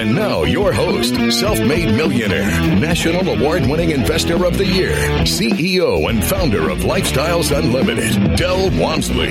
And now, your host, self made millionaire, national award winning investor of the year, CEO and founder of Lifestyles Unlimited, Del Walmsley.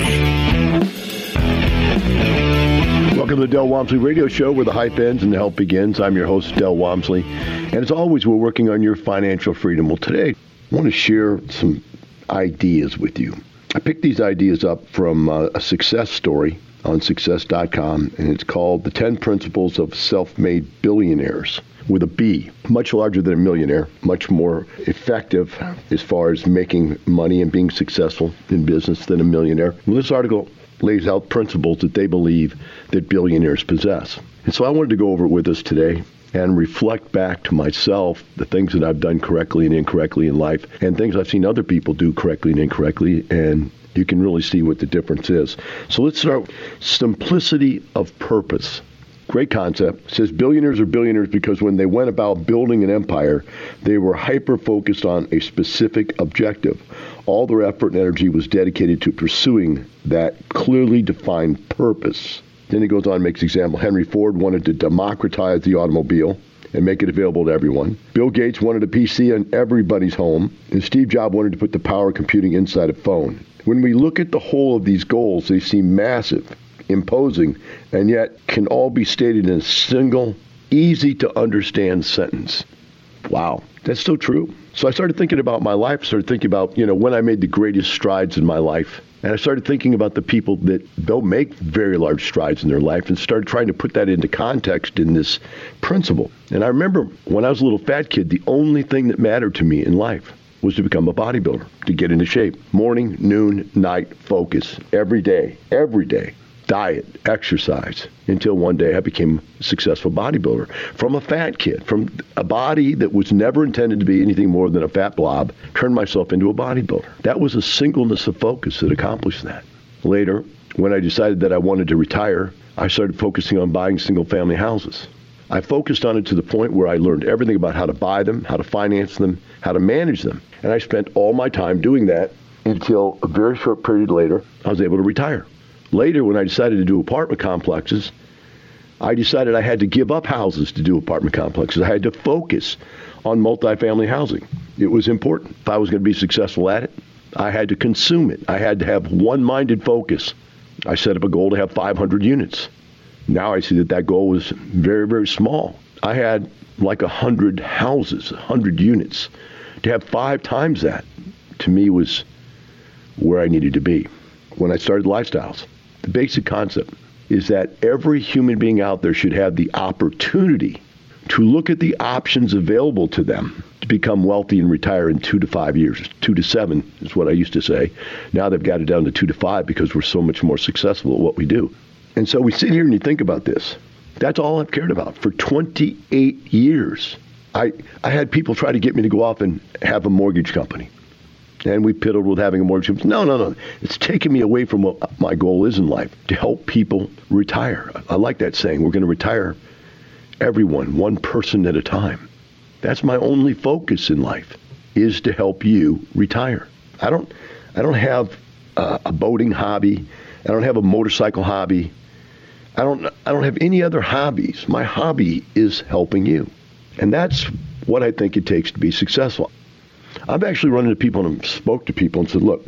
Welcome to the Del Walmsley Radio Show where the hype ends and the help begins. I'm your host, Del Walmsley. And as always, we're working on your financial freedom. Well, today, I want to share some ideas with you. I picked these ideas up from uh, a success story on success.com, and it's called The 10 Principles of Self Made Billionaires with a B, much larger than a millionaire, much more effective as far as making money and being successful in business than a millionaire. Well, this article lays out principles that they believe that billionaires possess. And so I wanted to go over it with us today and reflect back to myself the things that I've done correctly and incorrectly in life and things I've seen other people do correctly and incorrectly and you can really see what the difference is. So let's start simplicity of purpose. Great concept. It says billionaires are billionaires because when they went about building an empire, they were hyper focused on a specific objective all their effort and energy was dedicated to pursuing that clearly defined purpose. Then he goes on and makes example. Henry Ford wanted to democratize the automobile and make it available to everyone. Bill Gates wanted a PC in everybody's home, and Steve Jobs wanted to put the power of computing inside a phone. When we look at the whole of these goals, they seem massive, imposing, and yet can all be stated in a single, easy to understand sentence. Wow, that's so true. So I started thinking about my life, started thinking about, you know, when I made the greatest strides in my life. And I started thinking about the people that don't make very large strides in their life and started trying to put that into context in this principle. And I remember when I was a little fat kid, the only thing that mattered to me in life was to become a bodybuilder, to get into shape. Morning, noon, night, focus, every day, every day diet, exercise, until one day I became a successful bodybuilder. From a fat kid, from a body that was never intended to be anything more than a fat blob, turned myself into a bodybuilder. That was a singleness of focus that accomplished that. Later, when I decided that I wanted to retire, I started focusing on buying single family houses. I focused on it to the point where I learned everything about how to buy them, how to finance them, how to manage them. And I spent all my time doing that until a very short period later, I was able to retire. Later, when I decided to do apartment complexes, I decided I had to give up houses to do apartment complexes. I had to focus on multifamily housing. It was important. If I was going to be successful at it, I had to consume it. I had to have one minded focus. I set up a goal to have 500 units. Now I see that that goal was very, very small. I had like 100 houses, 100 units. To have five times that, to me, was where I needed to be when I started Lifestyles. The basic concept is that every human being out there should have the opportunity to look at the options available to them to become wealthy and retire in two to five years. Two to seven is what I used to say. Now they've got it down to two to five because we're so much more successful at what we do. And so we sit here and you think about this. That's all I've cared about for 28 years. I, I had people try to get me to go off and have a mortgage company and we piddled with having a mortgage. No, no, no. It's taken me away from what my goal is in life to help people retire. I like that saying. We're going to retire everyone, one person at a time. That's my only focus in life is to help you retire. I don't, I don't have a boating hobby. I don't have a motorcycle hobby. I don't, I don't have any other hobbies. My hobby is helping you. And that's what I think it takes to be successful. I've actually run into people and spoke to people and said, look,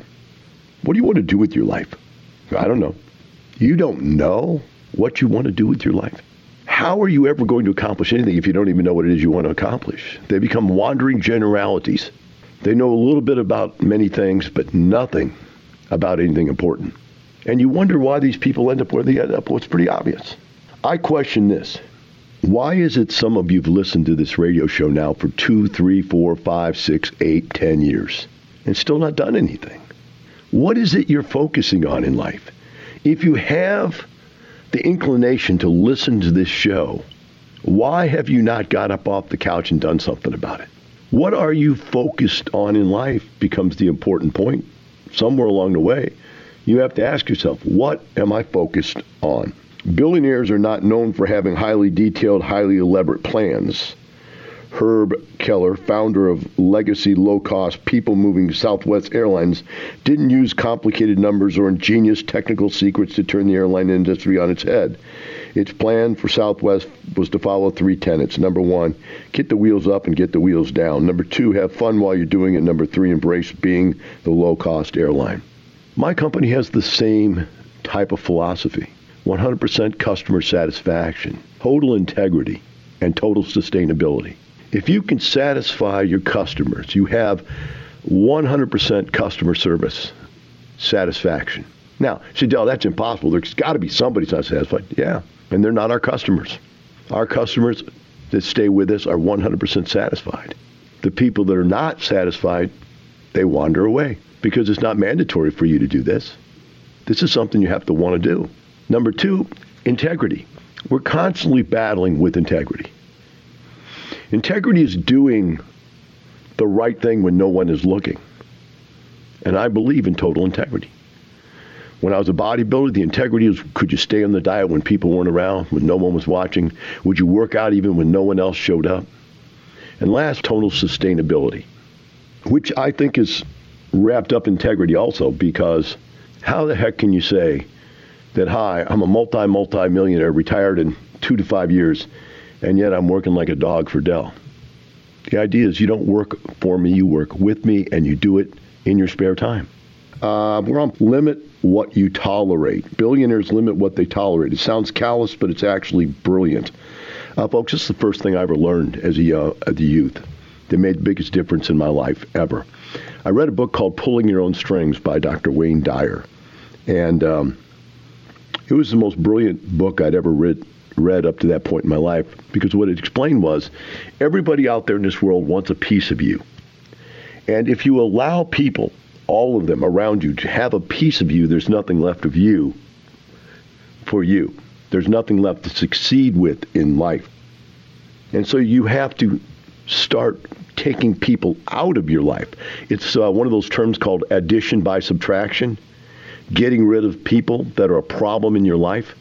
what do you want to do with your life? I don't know. You don't know what you want to do with your life. How are you ever going to accomplish anything if you don't even know what it is you want to accomplish? They become wandering generalities. They know a little bit about many things, but nothing about anything important. And you wonder why these people end up where they end up. Well, it's pretty obvious. I question this. Why is it some of you've listened to this radio show now for two, three, four, five, six, eight, ten years and still not done anything? What is it you're focusing on in life? If you have the inclination to listen to this show, why have you not got up off the couch and done something about it? What are you focused on in life becomes the important point. somewhere along the way, you have to ask yourself, what am I focused on? Billionaires are not known for having highly detailed, highly elaborate plans. Herb Keller, founder of legacy low cost people moving Southwest Airlines, didn't use complicated numbers or ingenious technical secrets to turn the airline industry on its head. Its plan for Southwest was to follow three tenets. Number one, get the wheels up and get the wheels down. Number two, have fun while you're doing it. Number three, embrace being the low cost airline. My company has the same type of philosophy 100% customer satisfaction, total integrity, and total sustainability. If you can satisfy your customers, you have 100% customer service satisfaction. Now, say, Del, that's impossible. There's got to be somebody not satisfied. Yeah, and they're not our customers. Our customers that stay with us are 100% satisfied. The people that are not satisfied, they wander away because it's not mandatory for you to do this. This is something you have to want to do. Number two, integrity. We're constantly battling with integrity. Integrity is doing the right thing when no one is looking. And I believe in total integrity. When I was a bodybuilder, the integrity was could you stay on the diet when people weren't around, when no one was watching? Would you work out even when no one else showed up? And last, total sustainability, which I think is wrapped up integrity also because how the heck can you say that, hi, I'm a multi, multi millionaire, retired in two to five years, and yet I'm working like a dog for Del. The idea is you don't work for me, you work with me, and you do it in your spare time. Uh, we're on limit what you tolerate. Billionaires limit what they tolerate. It sounds callous, but it's actually brilliant. Uh, folks, this is the first thing I ever learned as a, uh, as a youth that made the biggest difference in my life ever. I read a book called Pulling Your Own Strings by Dr. Wayne Dyer. And um, it was the most brilliant book I'd ever read, read up to that point in my life because what it explained was everybody out there in this world wants a piece of you. And if you allow people, all of them around you, to have a piece of you, there's nothing left of you for you. There's nothing left to succeed with in life. And so you have to start taking people out of your life. It's uh, one of those terms called addition by subtraction, getting rid of people that are a problem in your life.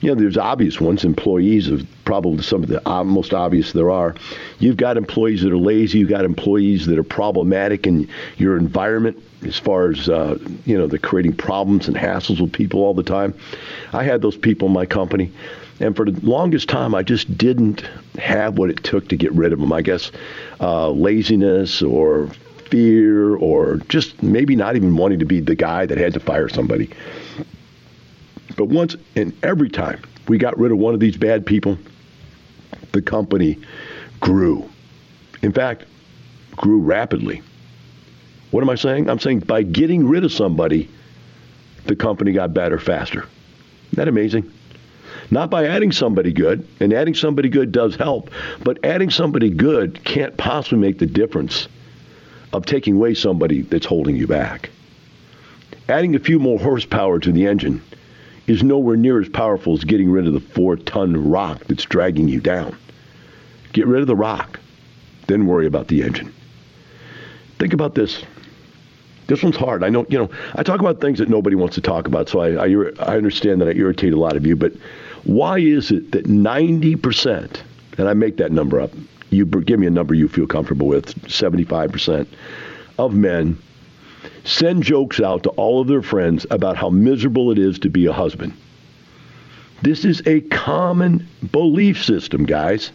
You know, there's obvious ones. Employees are probably some of the most obvious there are. You've got employees that are lazy. You've got employees that are problematic in your environment as far as, uh, you know, they're creating problems and hassles with people all the time. I had those people in my company. And for the longest time, I just didn't have what it took to get rid of them. I guess uh, laziness or fear or just maybe not even wanting to be the guy that had to fire somebody. But once and every time we got rid of one of these bad people, the company grew. In fact, grew rapidly. What am I saying? I'm saying by getting rid of somebody, the company got better faster. Isn't that amazing? Not by adding somebody good, and adding somebody good does help, but adding somebody good can't possibly make the difference of taking away somebody that's holding you back. Adding a few more horsepower to the engine is nowhere near as powerful as getting rid of the four ton rock that's dragging you down. Get rid of the rock, then worry about the engine. Think about this. This one's hard. I know, you know, I talk about things that nobody wants to talk about, so I, I, I understand that I irritate a lot of you, but why is it that 90%, and I make that number up, you give me a number you feel comfortable with, 75% of men send jokes out to all of their friends about how miserable it is to be a husband. This is a common belief system, guys,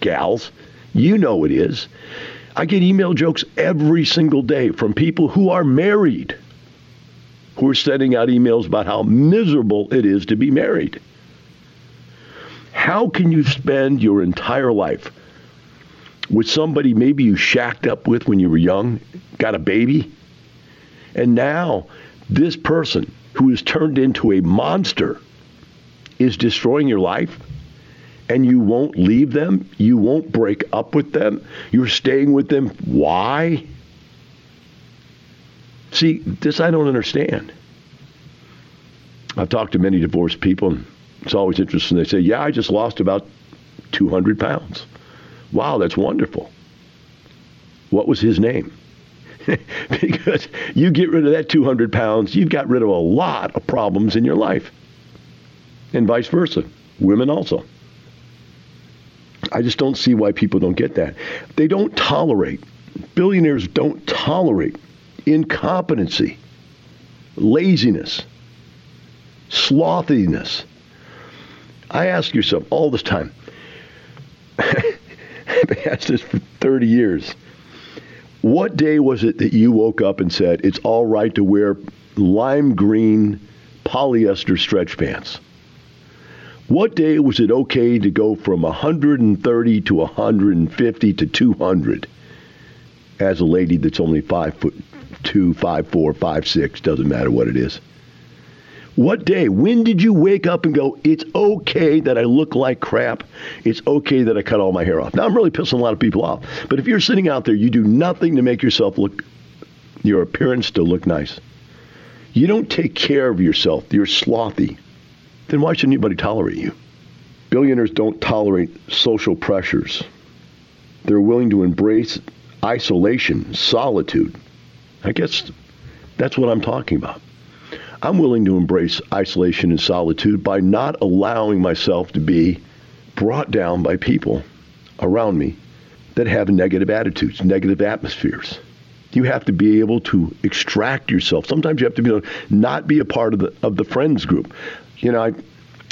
gals. You know it is. I get email jokes every single day from people who are married who are sending out emails about how miserable it is to be married. How can you spend your entire life with somebody maybe you shacked up with when you were young, got a baby, and now this person who is turned into a monster is destroying your life? and you won't leave them, you won't break up with them, you're staying with them. Why? See, this I don't understand. I've talked to many divorced people, and it's always interesting. They say, Yeah, I just lost about 200 pounds. Wow, that's wonderful. What was his name? because you get rid of that 200 pounds, you've got rid of a lot of problems in your life. And vice versa. Women also. I just don't see why people don't get that. They don't tolerate, billionaires don't tolerate incompetency, laziness, slothiness. I ask yourself all this time, I've asked this for 30 years. What day was it that you woke up and said, it's all right to wear lime green polyester stretch pants? What day was it okay to go from 130 to 150 to 200 as a lady that's only five foot two, five four, five six, doesn't matter what it is? What day? When did you wake up and go, it's okay that I look like crap? It's okay that I cut all my hair off. Now, I'm really pissing a lot of people off. But if you're sitting out there, you do nothing to make yourself look, your appearance to look nice. You don't take care of yourself. You're slothy then why should anybody tolerate you? Billionaires don't tolerate social pressures. They're willing to embrace isolation, solitude. I guess that's what I'm talking about. I'm willing to embrace isolation and solitude by not allowing myself to be brought down by people around me that have negative attitudes, negative atmospheres. You have to be able to extract yourself. Sometimes you have to be not be a part of the of the friends group. You know, I,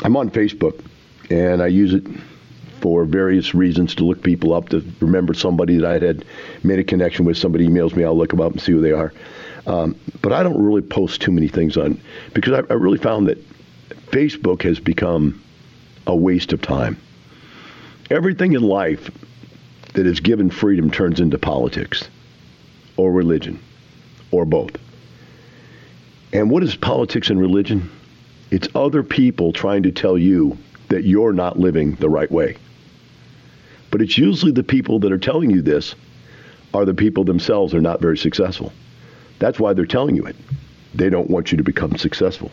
I'm on Facebook and I use it for various reasons to look people up, to remember somebody that I had made a connection with. Somebody emails me, I'll look them up and see who they are. Um, but I don't really post too many things on because I, I really found that Facebook has become a waste of time. Everything in life that is given freedom turns into politics or religion or both. And what is politics and religion? It's other people trying to tell you that you're not living the right way. But it's usually the people that are telling you this are the people themselves are not very successful. That's why they're telling you it. They don't want you to become successful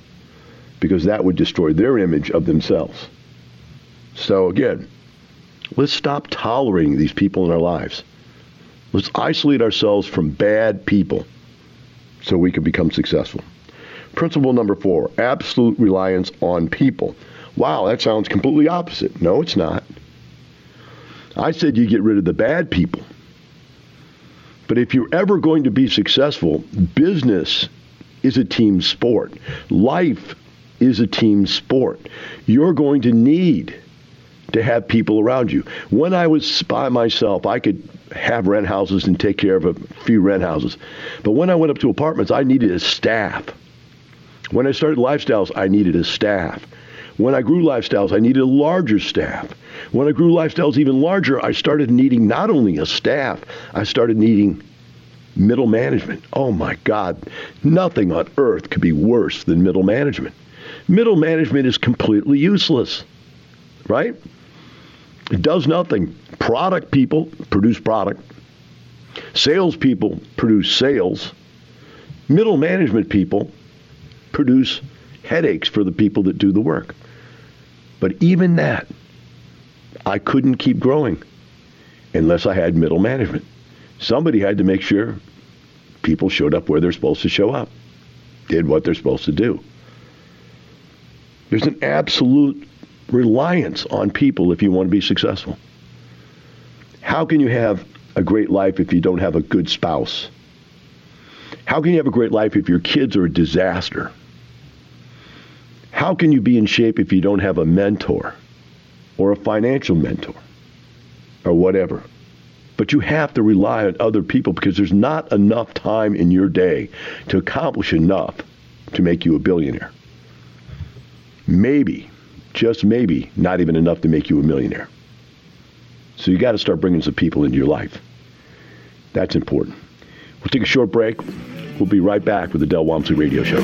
because that would destroy their image of themselves. So again, let's stop tolerating these people in our lives. Let's isolate ourselves from bad people so we can become successful. Principle number four absolute reliance on people. Wow, that sounds completely opposite. No, it's not. I said you get rid of the bad people. But if you're ever going to be successful, business is a team sport. Life is a team sport. You're going to need to have people around you. When I was by myself, I could have rent houses and take care of a few rent houses. But when I went up to apartments, I needed a staff. When I started Lifestyles, I needed a staff. When I grew Lifestyles, I needed a larger staff. When I grew Lifestyles even larger, I started needing not only a staff, I started needing middle management. Oh my God, nothing on earth could be worse than middle management. Middle management is completely useless, right? It does nothing. Product people produce product. Salespeople produce sales. Middle management people produce headaches for the people that do the work. But even that, I couldn't keep growing unless I had middle management. Somebody had to make sure people showed up where they're supposed to show up, did what they're supposed to do. There's an absolute reliance on people if you want to be successful. How can you have a great life if you don't have a good spouse? How can you have a great life if your kids are a disaster? How can you be in shape if you don't have a mentor or a financial mentor or whatever? But you have to rely on other people because there's not enough time in your day to accomplish enough to make you a billionaire. Maybe, just maybe, not even enough to make you a millionaire. So you got to start bringing some people into your life. That's important. We'll take a short break. We'll be right back with the Del Walmsley Radio Show.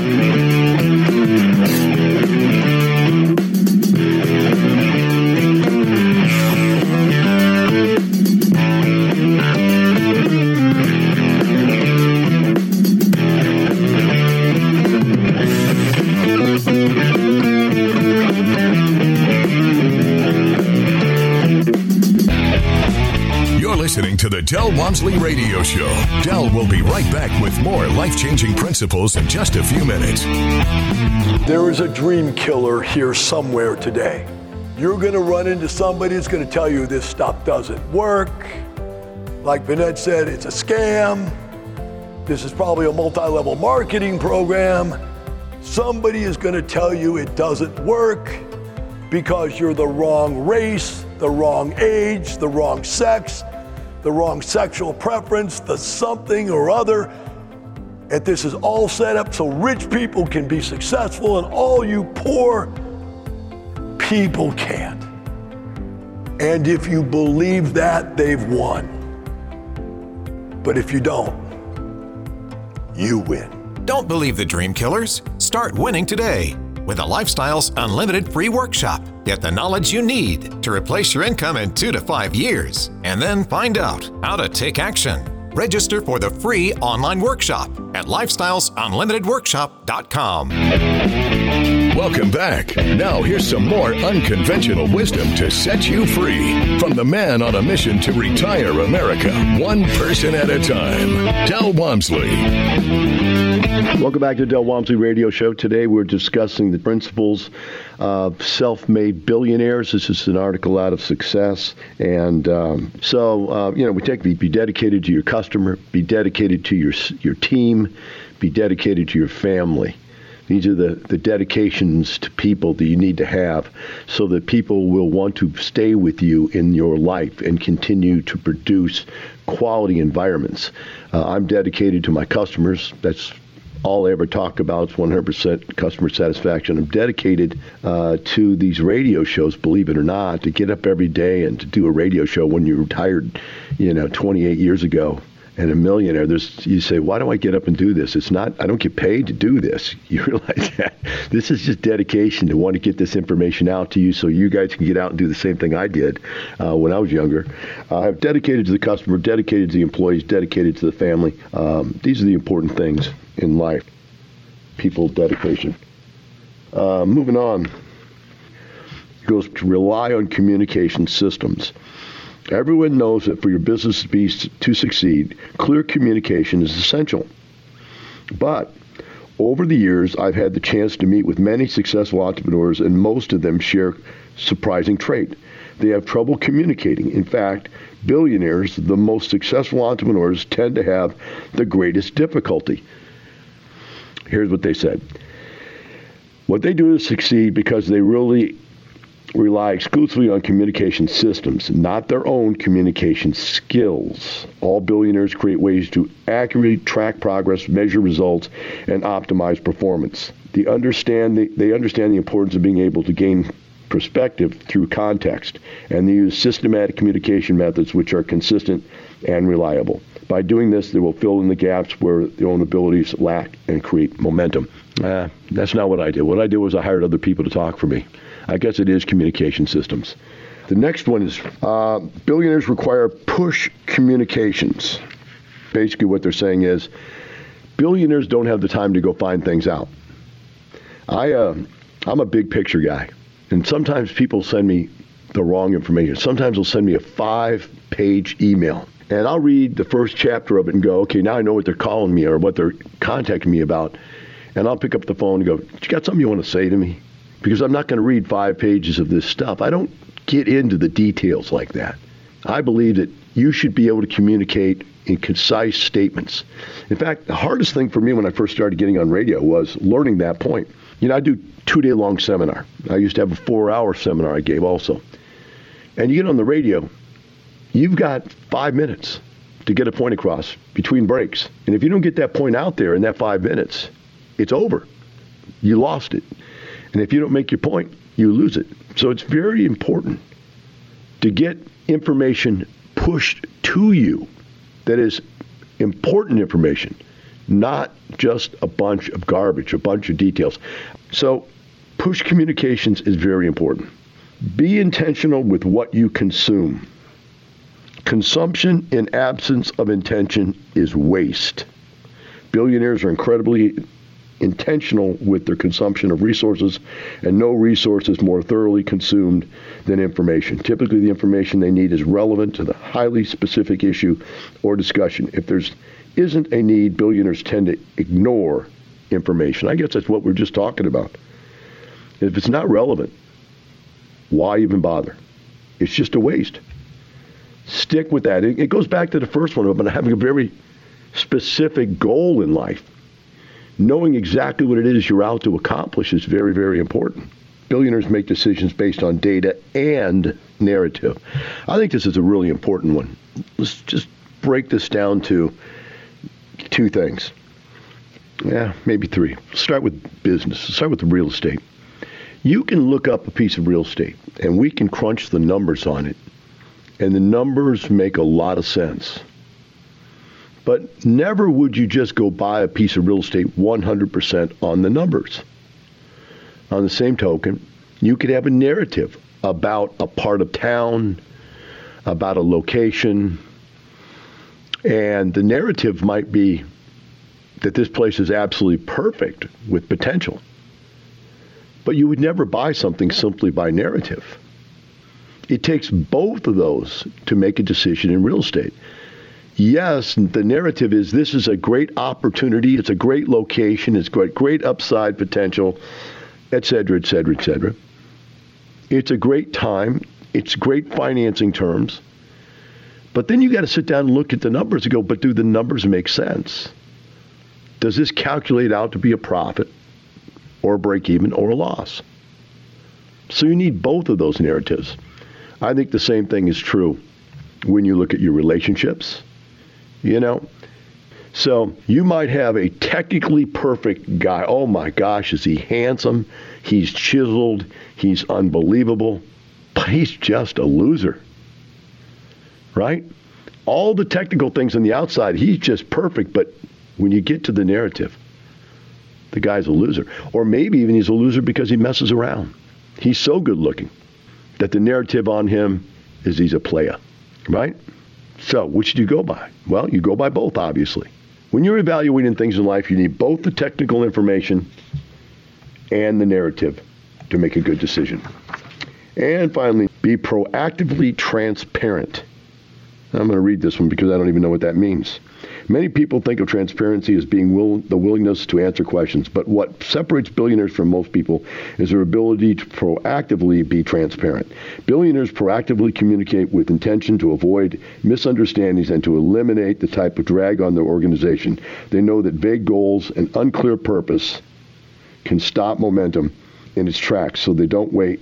Del Walmsley Radio Show. Del will be right back with more life changing principles in just a few minutes. There is a dream killer here somewhere today. You're going to run into somebody that's going to tell you this stuff doesn't work. Like Vinette said, it's a scam. This is probably a multi level marketing program. Somebody is going to tell you it doesn't work because you're the wrong race, the wrong age, the wrong sex, the wrong sexual preference, the something or other. And this is all set up so rich people can be successful and all you poor people can't. And if you believe that, they've won. But if you don't, you win. Don't believe the dream killers. Start winning today with a Lifestyles Unlimited free workshop. Get the knowledge you need to replace your income in two to five years, and then find out how to take action. Register for the free online workshop at lifestylesunlimitedworkshop.com. Welcome back. Now, here's some more unconventional wisdom to set you free from the man on a mission to retire America, one person at a time, Del Walmsley. Welcome back to Del Walmsley Radio Show. Today we're discussing the principles of self-made billionaires. This is an article out of Success, and um, so uh, you know we take be, be dedicated to your customer, be dedicated to your your team, be dedicated to your family. These are the, the dedications to people that you need to have so that people will want to stay with you in your life and continue to produce quality environments. Uh, I'm dedicated to my customers. That's all I ever talk about is 100% customer satisfaction. I'm dedicated uh, to these radio shows, believe it or not, to get up every day and to do a radio show when you retired, you know, 28 years ago and a millionaire. There's you say, why do I get up and do this? It's not I don't get paid to do this. You realize that this is just dedication to want to get this information out to you, so you guys can get out and do the same thing I did uh, when I was younger. Uh, I've dedicated to the customer, dedicated to the employees, dedicated to the family. Um, these are the important things in life. People dedication. Uh, moving on. Goes to rely on communication systems. Everyone knows that for your business to be to succeed, clear communication is essential. But over the years, I've had the chance to meet with many successful entrepreneurs, and most of them share surprising trait. They have trouble communicating. In fact, billionaires, the most successful entrepreneurs, tend to have the greatest difficulty. Here's what they said. What they do is succeed because they really rely exclusively on communication systems, not their own communication skills. All billionaires create ways to accurately track progress, measure results, and optimize performance. They understand the, they understand the importance of being able to gain perspective through context, and they use systematic communication methods which are consistent and reliable. By doing this, they will fill in the gaps where their own abilities lack and create momentum. Uh, that's not what I did. What I did was I hired other people to talk for me. I guess it is communication systems. The next one is uh, billionaires require push communications. Basically, what they're saying is billionaires don't have the time to go find things out. I, uh, I'm a big picture guy, and sometimes people send me the wrong information. Sometimes they'll send me a five page email, and I'll read the first chapter of it and go, okay, now I know what they're calling me or what they're contacting me about. And I'll pick up the phone and go, you got something you want to say to me? Because I'm not going to read five pages of this stuff. I don't get into the details like that. I believe that you should be able to communicate in concise statements. In fact, the hardest thing for me when I first started getting on radio was learning that point. You know, I do two day long seminar. I used to have a four hour seminar I gave also. And you get on the radio, you've got five minutes to get a point across between breaks. And if you don't get that point out there in that five minutes, it's over. You lost it. And if you don't make your point, you lose it. So it's very important to get information pushed to you that is important information, not just a bunch of garbage, a bunch of details. So push communications is very important. Be intentional with what you consume. Consumption in absence of intention is waste. Billionaires are incredibly intentional with their consumption of resources, and no resource is more thoroughly consumed than information. Typically, the information they need is relevant to the highly specific issue or discussion. If there's isn't a need, billionaires tend to ignore information. I guess that's what we're just talking about. If it's not relevant, why even bother? It's just a waste. Stick with that. It, goes back to the first one about having a very specific goal in life. Knowing exactly what it is you're out to accomplish is very, very important. Billionaires make decisions based on data and narrative. I think this is a really important one. Let's just break this down to two things. Yeah, maybe three. Start with business. Start with real estate. You can look up a piece of real estate and we can crunch the numbers on it. And the numbers make a lot of sense. But never would you just go buy a piece of real estate 100% on the numbers. On the same token, you could have a narrative about a part of town, about a location, and the narrative might be that this place is absolutely perfect with potential. But you would never buy something simply by narrative. It takes both of those to make a decision in real estate. Yes, the narrative is this is a great opportunity, it's a great location, it's got great upside potential, et cetera, et cetera, et cetera. It's a great time, it's great financing terms. But then you got to sit down and look at the numbers and go, but do the numbers make sense? Does this calculate out to be a profit or a break even or a loss? So you need both of those narratives. I think the same thing is true when you look at your relationships, you know. So you might have a technically perfect guy. Oh my gosh, is he handsome? He's chiseled. He's unbelievable. But he's just a loser right? All the technical things on the outside, he's just perfect. But when you get to the narrative, the guy's a loser. Or maybe even he's a loser because he messes around. He's so good looking that the narrative on him is he's a player, right? So, which do you go by? Well, you go by both, obviously. When you're evaluating things in life, you need both the technical information and the narrative to make a good decision. And finally, be proactively transparent I'm going to read this one because I don't even know what that means. Many people think of transparency as being will, the willingness to answer questions, but what separates billionaires from most people is their ability to proactively be transparent. Billionaires proactively communicate with intention to avoid misunderstandings and to eliminate the type of drag on their organization. They know that vague goals and unclear purpose can stop momentum in its tracks, so they don't wait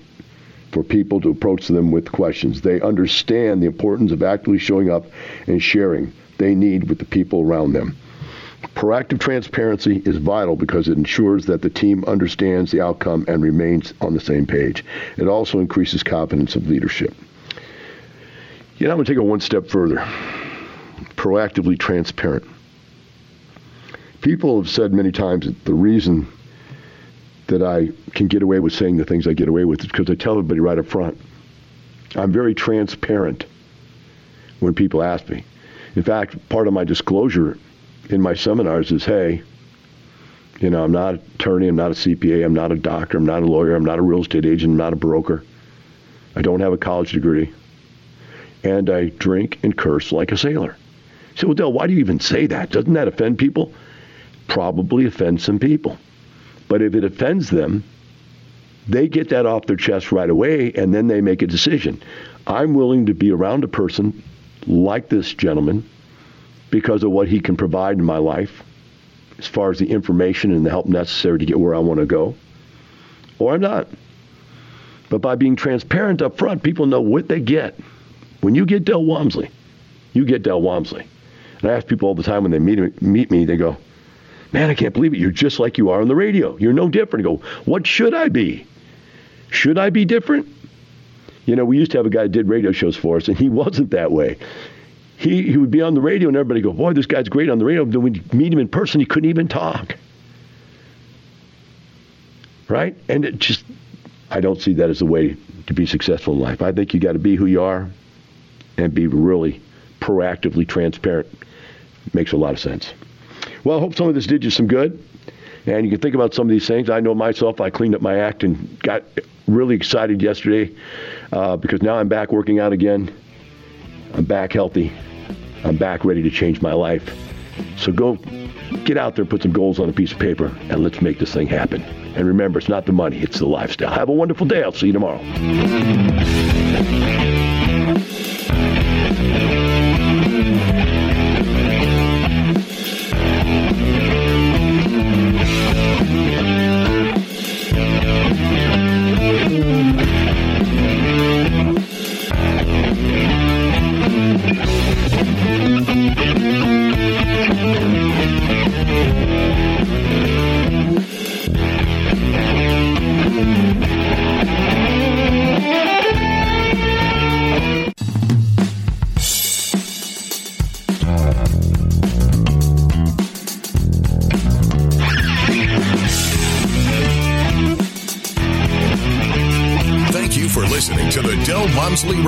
for people to approach them with questions. They understand the importance of actively showing up and sharing they need with the people around them. Proactive transparency is vital because it ensures that the team understands the outcome and remains on the same page. It also increases confidence of leadership. You know, I'm going to take it one step further. Proactively transparent. People have said many times that the reason that I can get away with saying the things I get away with is because I tell everybody right up front. I'm very transparent when people ask me. In fact, part of my disclosure in my seminars is, hey, you know, I'm not an attorney, I'm not a CPA, I'm not a doctor, I'm not a lawyer, I'm not a real estate agent, I'm not a broker. I don't have a college degree. And I drink and curse like a sailor. Say, well, Del, why do you even say that? Doesn't that offend people? Probably offend some people. But if it offends them, they get that off their chest right away and then they make a decision. I'm willing to be around a person like this gentleman because of what he can provide in my life as far as the information and the help necessary to get where I want to go. Or I'm not. But by being transparent up front, people know what they get. When you get Del Walmsley, you get Del Walmsley. And I ask people all the time when they meet, meet me, they go, Man, I can't believe it. You're just like you are on the radio. You're no different. I go, what should I be? Should I be different? You know, we used to have a guy did radio shows for us, and he wasn't that way. He, he would be on the radio, and everybody go, boy, this guy's great on the radio. Then when you meet him in person, he couldn't even talk. Right? And it just, I don't see that as a way to be successful in life. I think you got to be who you are and be really proactively transparent. Makes a lot of sense. Well, I hope some of this did you some good. And you can think about some of these things. I know myself, I cleaned up my act and got really excited yesterday uh, because now I'm back working out again. I'm back healthy. I'm back ready to change my life. So go get out there, put some goals on a piece of paper, and let's make this thing happen. And remember, it's not the money, it's the lifestyle. Have a wonderful day. I'll see you tomorrow.